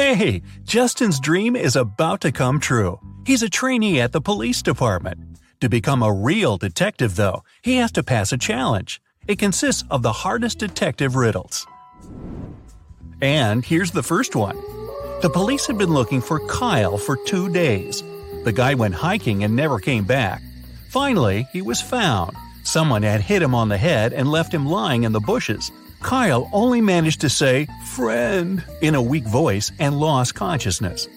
Hey, Justin's dream is about to come true. He's a trainee at the police department. To become a real detective, though, he has to pass a challenge. It consists of the hardest detective riddles. And here's the first one. The police had been looking for Kyle for two days. The guy went hiking and never came back. Finally, he was found. Someone had hit him on the head and left him lying in the bushes. Kyle only managed to say, friend, in a weak voice and lost consciousness.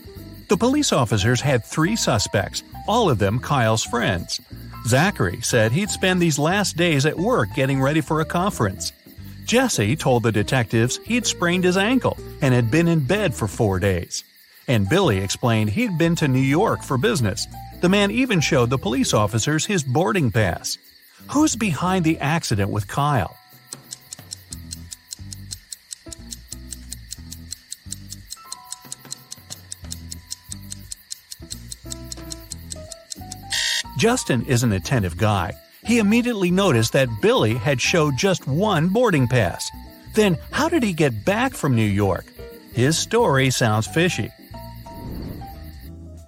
The police officers had three suspects, all of them Kyle's friends. Zachary said he'd spend these last days at work getting ready for a conference. Jesse told the detectives he'd sprained his ankle and had been in bed for four days. And Billy explained he'd been to New York for business. The man even showed the police officers his boarding pass. Who's behind the accident with Kyle? Justin is an attentive guy. He immediately noticed that Billy had showed just one boarding pass. Then, how did he get back from New York? His story sounds fishy.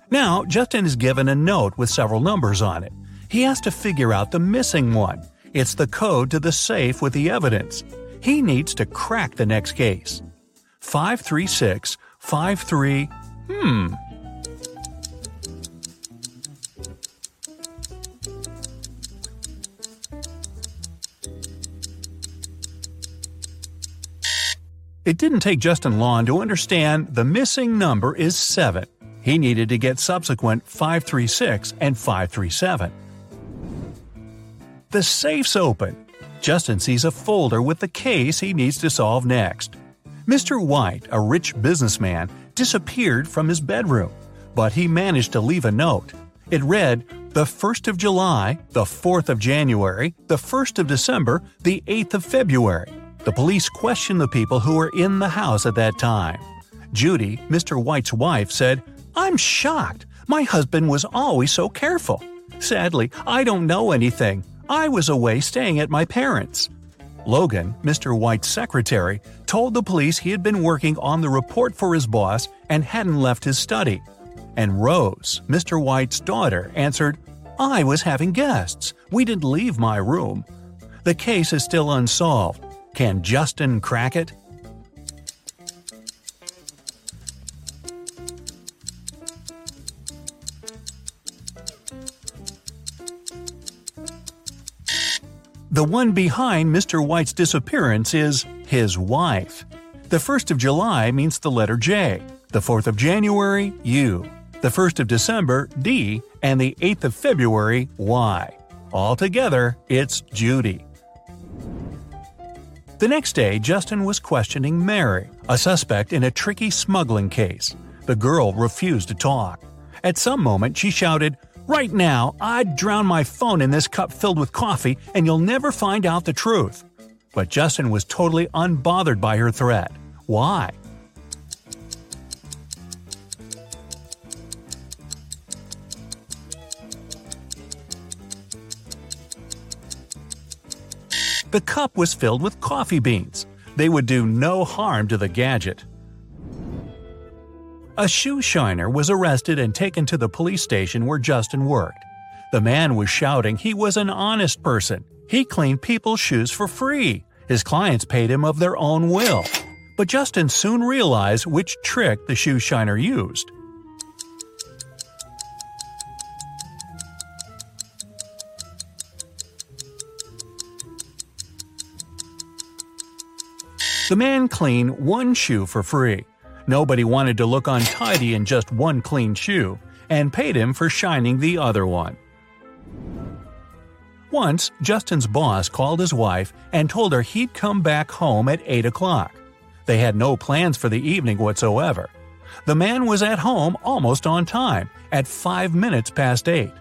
Now, Justin is given a note with several numbers on it. He has to figure out the missing one. It's the code to the safe with the evidence. He needs to crack the next case. 536 53 Hmm, It didn't take Justin long to understand the missing number is 7. He needed to get subsequent 536 and 537. The safe's open. Justin sees a folder with the case he needs to solve next. Mr. White, a rich businessman, disappeared from his bedroom, but he managed to leave a note. It read, the 1st of July, the 4th of January, the 1st of December, the 8th of February. The police questioned the people who were in the house at that time. Judy, Mr. White's wife, said, I'm shocked. My husband was always so careful. Sadly, I don't know anything. I was away staying at my parents'. Logan, Mr. White's secretary, told the police he had been working on the report for his boss and hadn't left his study. And Rose, Mr. White's daughter, answered, I was having guests. We didn't leave my room. The case is still unsolved, can Justin crack it? The one behind Mr. White's disappearance is his wife. The 1st of July means the letter J, the 4th of January, U, the 1st of December, D, and the 8th of February, Y. Altogether, it's Judy. The next day, Justin was questioning Mary, a suspect in a tricky smuggling case. The girl refused to talk. At some moment, she shouted, Right now, I'd drown my phone in this cup filled with coffee and you'll never find out the truth. But Justin was totally unbothered by her threat. Why? The cup was filled with coffee beans. They would do no harm to the gadget. A shoe shiner was arrested and taken to the police station where Justin worked. The man was shouting he was an honest person. He cleaned people's shoes for free. His clients paid him of their own will. But Justin soon realized which trick the shoe shiner used. The man cleaned one shoe for free. Nobody wanted to look untidy in just one clean shoe, and paid him for shining the other one. Once, Justin's boss called his wife and told her he'd come back home at 8 o'clock. They had no plans for the evening whatsoever. The man was at home almost on time, at 5 minutes past 8.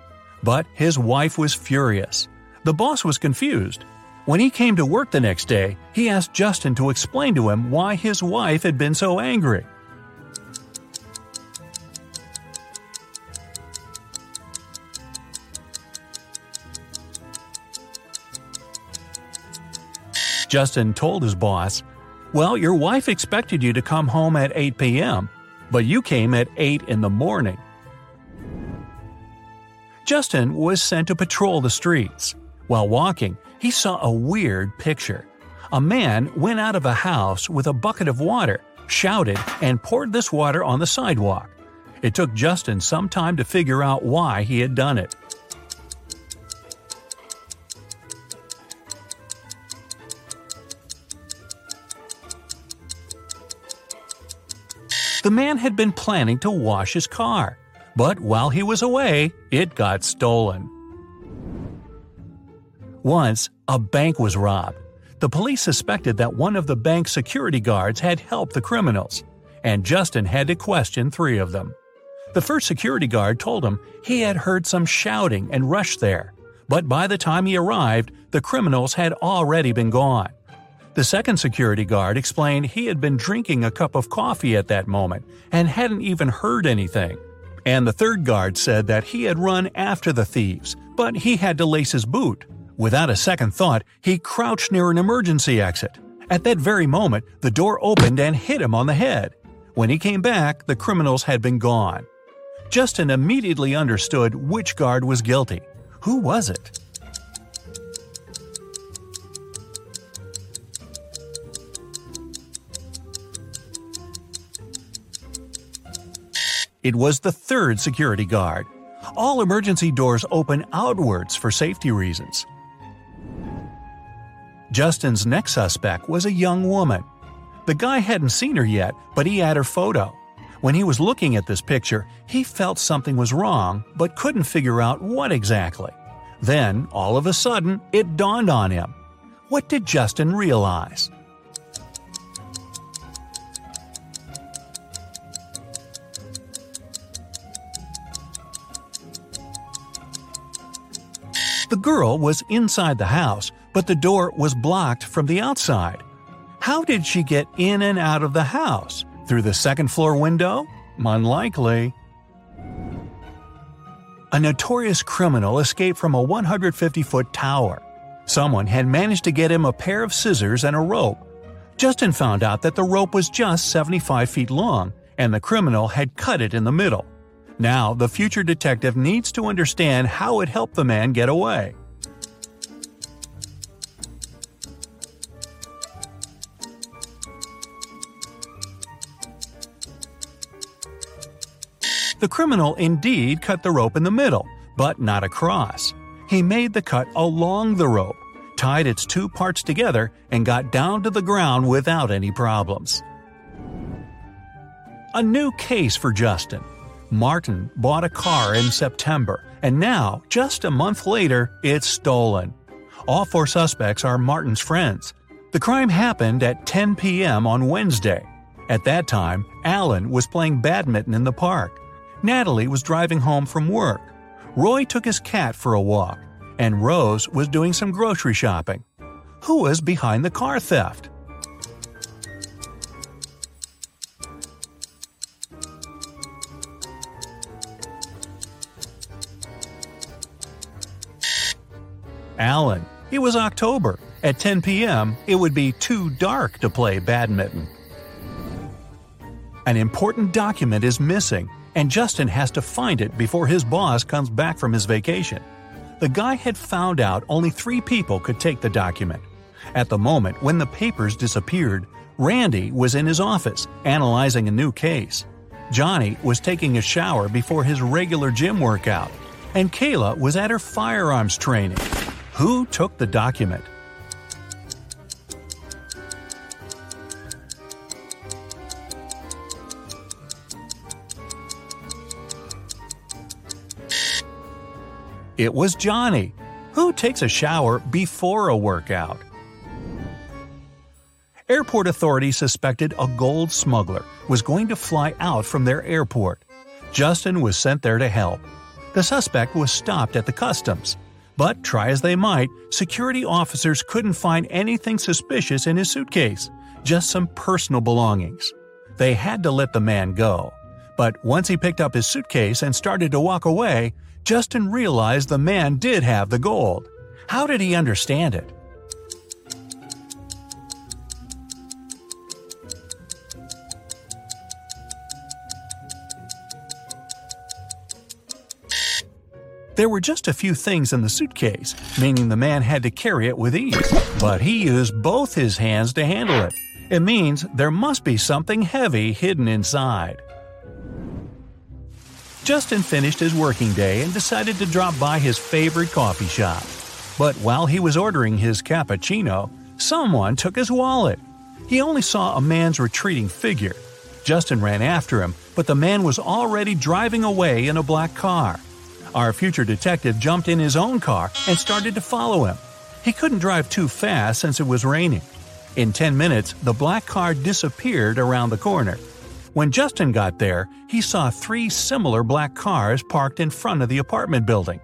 But his wife was furious. The boss was confused. When he came to work the next day, he asked Justin to explain to him why his wife had been so angry. Justin told his boss, Well, your wife expected you to come home at 8 p.m. but you came at 8 in the morning. Justin was sent to patrol the streets. While walking, he saw a weird picture. A man went out of a house with a bucket of water, shouted, and poured this water on the sidewalk. It took Justin some time to figure out why he had done it. The man had been planning to wash his car, but while he was away, it got stolen. Once, a bank was robbed. The police suspected that one of the bank's security guards had helped the criminals, and Justin had to question three of them. The first security guard told him he had heard some shouting and rushed there, but by the time he arrived, the criminals had already been gone. The second security guard explained he had been drinking a cup of coffee at that moment and hadn't even heard anything. And the third guard said that he had run after the thieves, but he had to lace his boot. Without a second thought, he crouched near an emergency exit. At that very moment, the door opened and hit him on the head. When he came back, the criminals had been gone. Justin immediately understood which guard was guilty. Who was it? It was the third security guard. All emergency doors open outwards for safety reasons. Justin's next suspect was a young woman. The guy hadn't seen her yet, but he had her photo. When he was looking at this picture, he felt something was wrong, but couldn't figure out what exactly. Then, all of a sudden, it dawned on him. What did Justin realize? The girl was inside the house, but the door was blocked from the outside. How did she get in and out of the house? Through the second floor window? Unlikely. A notorious criminal escaped from a 150 foot tower. Someone had managed to get him a pair of scissors and a rope. Justin found out that the rope was just 75 feet long, and the criminal had cut it in the middle. Now, the future detective needs to understand how it helped the man get away. The criminal indeed cut the rope in the middle, but not across. He made the cut along the rope, tied its two parts together, and got down to the ground without any problems. A new case for Justin. Martin bought a car in September, and now, just a month later, it's stolen. All four suspects are Martin's friends. The crime happened at 10 p.m. on Wednesday. At that time, Alan was playing badminton in the park. Natalie was driving home from work. Roy took his cat for a walk, and Rose was doing some grocery shopping. Who was behind the car theft? Alan. It was October. At 10 p.m., it would be too dark to play badminton. An important document is missing, and Justin has to find it before his boss comes back from his vacation. The guy had found out only three people could take the document. At the moment when the papers disappeared, Randy was in his office analyzing a new case. Johnny was taking a shower before his regular gym workout, and Kayla was at her firearms training. Who took the document? It was Johnny. Who takes a shower before a workout? Airport authorities suspected a gold smuggler was going to fly out from their airport. Justin was sent there to help. The suspect was stopped at the customs. But try as they might, security officers couldn't find anything suspicious in his suitcase, just some personal belongings. They had to let the man go. But once he picked up his suitcase and started to walk away, Justin realized the man did have the gold. How did he understand it? There were just a few things in the suitcase, meaning the man had to carry it with ease. But he used both his hands to handle it. It means there must be something heavy hidden inside. Justin finished his working day and decided to drop by his favorite coffee shop. But while he was ordering his cappuccino, someone took his wallet. He only saw a man's retreating figure. Justin ran after him, but the man was already driving away in a black car. Our future detective jumped in his own car and started to follow him. He couldn't drive too fast since it was raining. In 10 minutes, the black car disappeared around the corner. When Justin got there, he saw three similar black cars parked in front of the apartment building.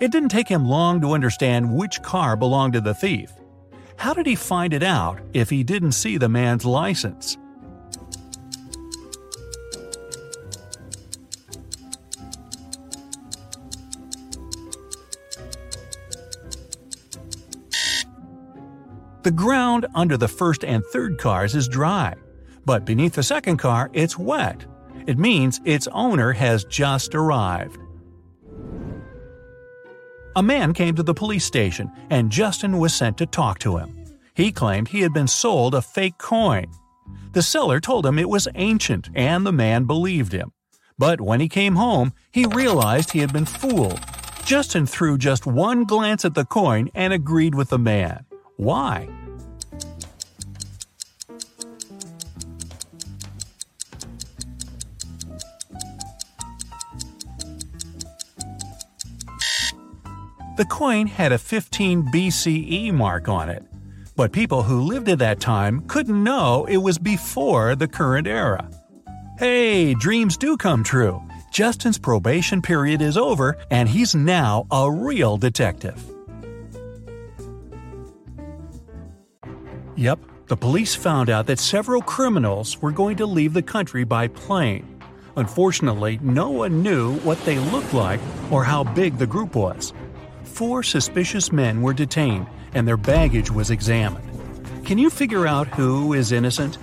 It didn't take him long to understand which car belonged to the thief. How did he find it out if he didn't see the man's license? The ground under the first and third cars is dry, but beneath the second car it's wet. It means its owner has just arrived. A man came to the police station and Justin was sent to talk to him. He claimed he had been sold a fake coin. The seller told him it was ancient and the man believed him. But when he came home, he realized he had been fooled. Justin threw just one glance at the coin and agreed with the man. Why? The coin had a 15 BCE mark on it, but people who lived at that time couldn't know it was before the current era. Hey, dreams do come true. Justin's probation period is over, and he's now a real detective. Yep, the police found out that several criminals were going to leave the country by plane. Unfortunately, no one knew what they looked like or how big the group was four suspicious men were detained and their baggage was examined. Can you figure out who is innocent?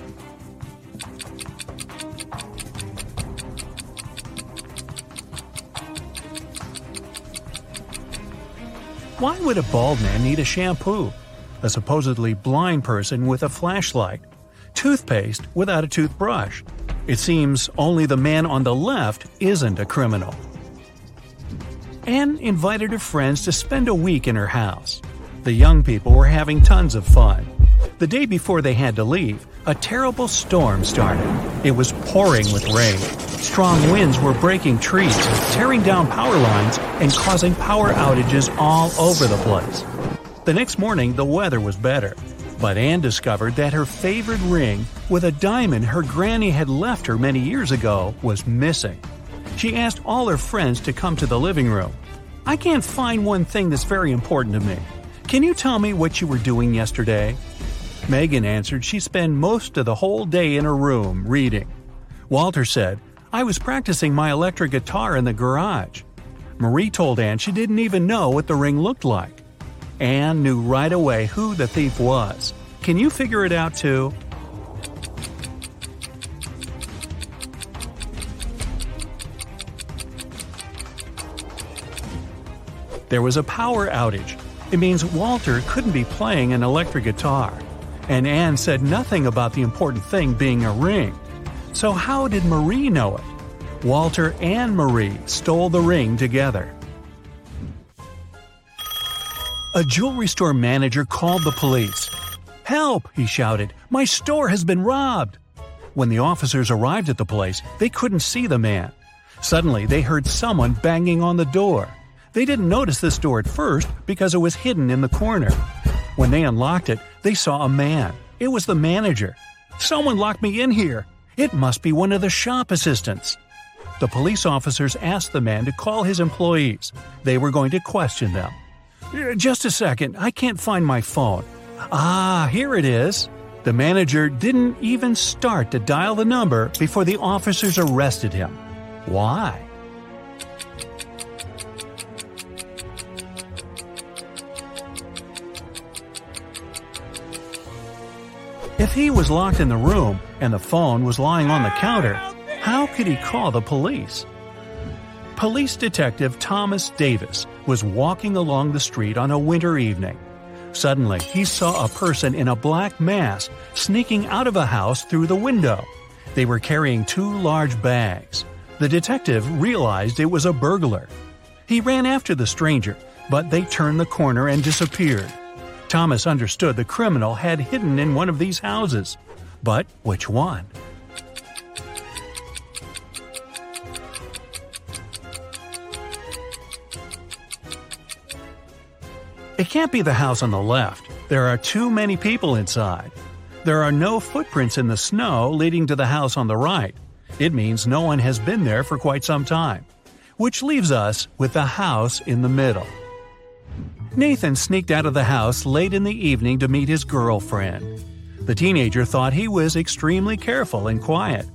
Why would a bald man need a shampoo? A supposedly blind person with a flashlight? Toothpaste without a toothbrush? It seems only the man on the left isn't a criminal. Anne invited her friends to spend a week in her house. The young people were having tons of fun. The day before they had to leave, a terrible storm started. It was pouring with rain. Strong winds were breaking trees, tearing down power lines, and causing power outages all over the place. The next morning, the weather was better. But Anne discovered that her favorite ring, with a diamond her granny had left her many years ago, was missing. She asked all her friends to come to the living room. I can't find one thing that's very important to me. Can you tell me what you were doing yesterday? Megan answered she spent most of the whole day in her room reading. Walter said, I was practicing my electric guitar in the garage. Marie told Anne she didn't even know what the ring looked like. Anne knew right away who the thief was. Can you figure it out too? There was a power outage. It means Walter couldn't be playing an electric guitar. And Anne said nothing about the important thing being a ring. So, how did Marie know it? Walter and Marie stole the ring together. A jewelry store manager called the police. Help! he shouted. My store has been robbed! When the officers arrived at the place, they couldn't see the man. Suddenly, they heard someone banging on the door. They didn't notice this door at first because it was hidden in the corner. When they unlocked it, they saw a man. It was the manager. Someone locked me in here. It must be one of the shop assistants. The police officers asked the man to call his employees. They were going to question them. Uh, just a second, I can't find my phone. Ah, here it is. The manager didn't even start to dial the number before the officers arrested him. Why? If he was locked in the room and the phone was lying on the counter, how could he call the police? Police Detective Thomas Davis was walking along the street on a winter evening. Suddenly, he saw a person in a black mask sneaking out of a house through the window. They were carrying two large bags. The detective realized it was a burglar. He ran after the stranger, but they turned the corner and disappeared. Thomas understood the criminal had hidden in one of these houses. But which one? It can't be the house on the left. There are too many people inside. There are no footprints in the snow leading to the house on the right. It means no one has been there for quite some time. Which leaves us with the house in the middle. Nathan sneaked out of the house late in the evening to meet his girlfriend. The teenager thought he was extremely careful and quiet,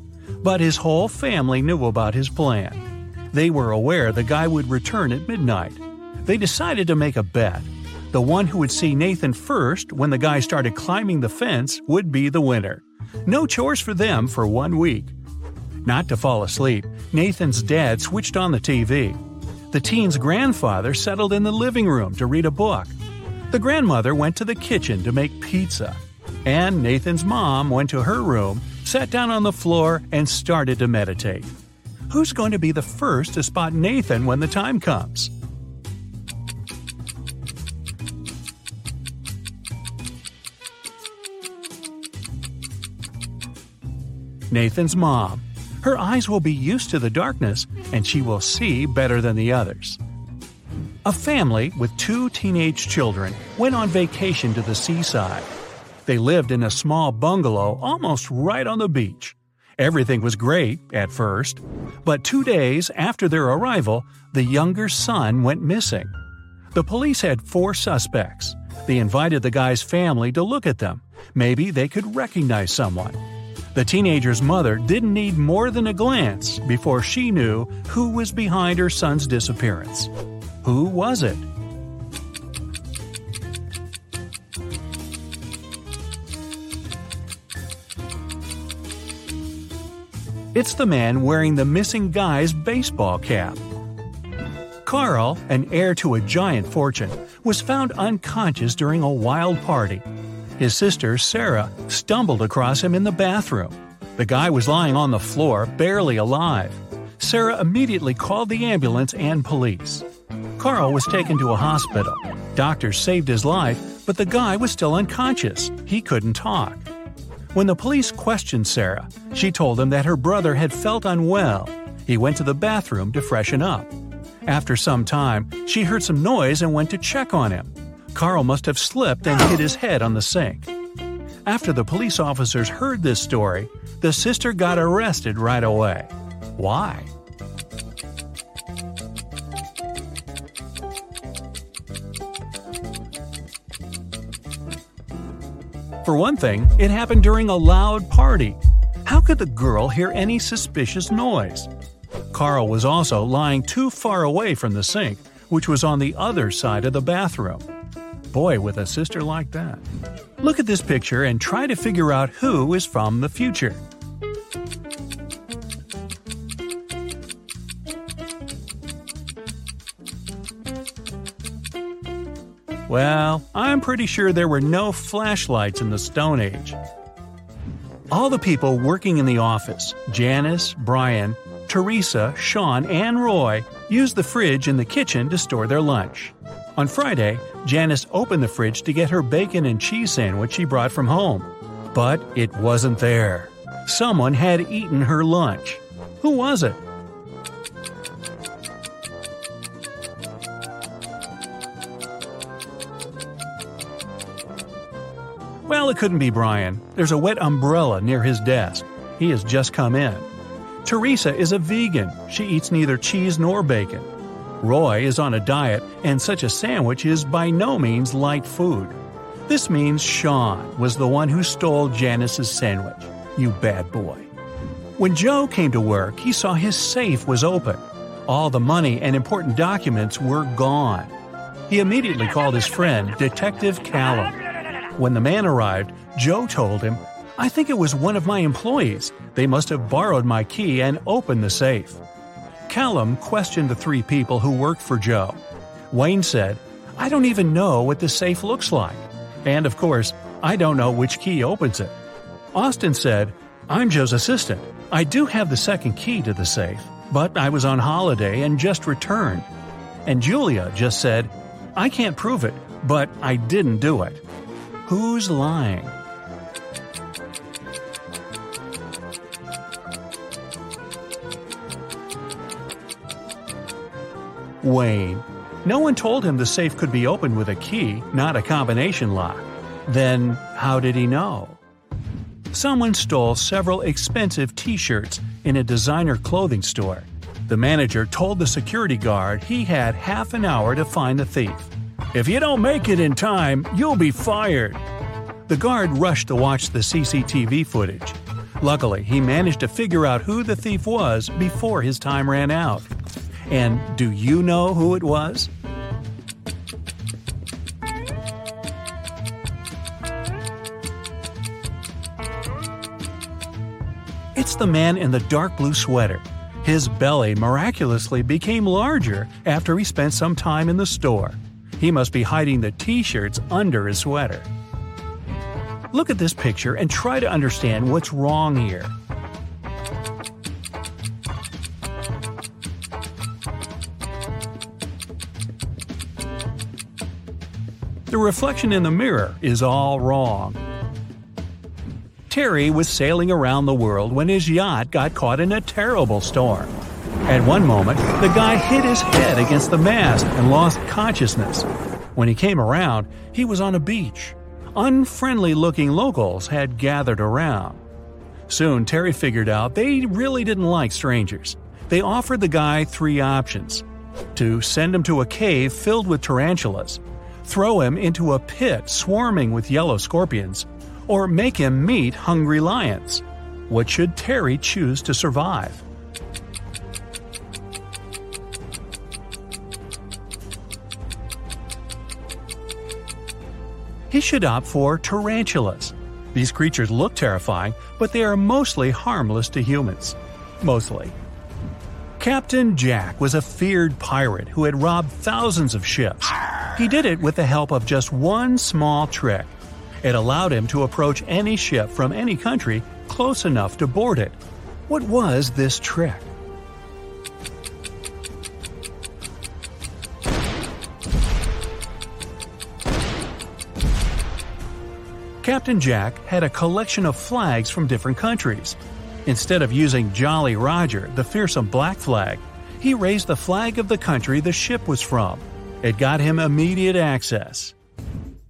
but his whole family knew about his plan. They were aware the guy would return at midnight. They decided to make a bet the one who would see Nathan first when the guy started climbing the fence would be the winner. No chores for them for one week. Not to fall asleep, Nathan's dad switched on the TV. The teen's grandfather settled in the living room to read a book. The grandmother went to the kitchen to make pizza. And Nathan's mom went to her room, sat down on the floor, and started to meditate. Who's going to be the first to spot Nathan when the time comes? Nathan's mom. Her eyes will be used to the darkness and she will see better than the others. A family with two teenage children went on vacation to the seaside. They lived in a small bungalow almost right on the beach. Everything was great at first, but two days after their arrival, the younger son went missing. The police had four suspects. They invited the guy's family to look at them. Maybe they could recognize someone. The teenager's mother didn't need more than a glance before she knew who was behind her son's disappearance. Who was it? It's the man wearing the missing guy's baseball cap. Carl, an heir to a giant fortune, was found unconscious during a wild party his sister, Sarah, stumbled across him in the bathroom. The guy was lying on the floor, barely alive. Sarah immediately called the ambulance and police. Carl was taken to a hospital. Doctors saved his life, but the guy was still unconscious. He couldn't talk. When the police questioned Sarah, she told them that her brother had felt unwell. He went to the bathroom to freshen up. After some time, she heard some noise and went to check on him. Carl must have slipped and hit his head on the sink. After the police officers heard this story, the sister got arrested right away. Why? For one thing, it happened during a loud party. How could the girl hear any suspicious noise? Carl was also lying too far away from the sink, which was on the other side of the bathroom. Boy, with a sister like that. Look at this picture and try to figure out who is from the future. Well, I'm pretty sure there were no flashlights in the Stone Age. All the people working in the office Janice, Brian, Teresa, Sean, and Roy used the fridge in the kitchen to store their lunch. On Friday, Janice opened the fridge to get her bacon and cheese sandwich she brought from home. But it wasn't there. Someone had eaten her lunch. Who was it? Well, it couldn't be Brian. There's a wet umbrella near his desk. He has just come in. Teresa is a vegan. She eats neither cheese nor bacon. Roy is on a diet, and such a sandwich is by no means light food. This means Sean was the one who stole Janice's sandwich. You bad boy. When Joe came to work, he saw his safe was open. All the money and important documents were gone. He immediately called his friend, Detective Callum. When the man arrived, Joe told him, I think it was one of my employees. They must have borrowed my key and opened the safe. Callum questioned the three people who worked for Joe. Wayne said, I don't even know what the safe looks like. And of course, I don't know which key opens it. Austin said, I'm Joe's assistant. I do have the second key to the safe, but I was on holiday and just returned. And Julia just said, I can't prove it, but I didn't do it. Who's lying? Wayne. No one told him the safe could be opened with a key, not a combination lock. Then, how did he know? Someone stole several expensive t shirts in a designer clothing store. The manager told the security guard he had half an hour to find the thief. If you don't make it in time, you'll be fired. The guard rushed to watch the CCTV footage. Luckily, he managed to figure out who the thief was before his time ran out. And do you know who it was? It's the man in the dark blue sweater. His belly miraculously became larger after he spent some time in the store. He must be hiding the t shirts under his sweater. Look at this picture and try to understand what's wrong here. The reflection in the mirror is all wrong. Terry was sailing around the world when his yacht got caught in a terrible storm. At one moment, the guy hit his head against the mast and lost consciousness. When he came around, he was on a beach. Unfriendly looking locals had gathered around. Soon, Terry figured out they really didn't like strangers. They offered the guy three options to send him to a cave filled with tarantulas, throw him into a pit swarming with yellow scorpions, or make him meet hungry lions. What should Terry choose to survive? He should opt for tarantulas. These creatures look terrifying, but they are mostly harmless to humans. Mostly. Captain Jack was a feared pirate who had robbed thousands of ships. He did it with the help of just one small trick. It allowed him to approach any ship from any country close enough to board it. What was this trick? Captain Jack had a collection of flags from different countries. Instead of using Jolly Roger, the fearsome black flag, he raised the flag of the country the ship was from. It got him immediate access.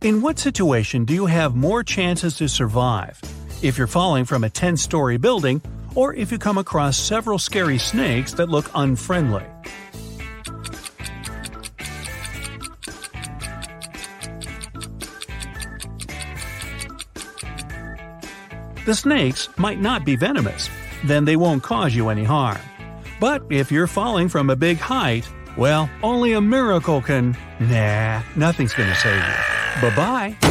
In what situation do you have more chances to survive? If you're falling from a 10 story building, or if you come across several scary snakes that look unfriendly. The snakes might not be venomous, then they won't cause you any harm. But if you're falling from a big height, well, only a miracle can. Nah, nothing's gonna save you. Bye bye.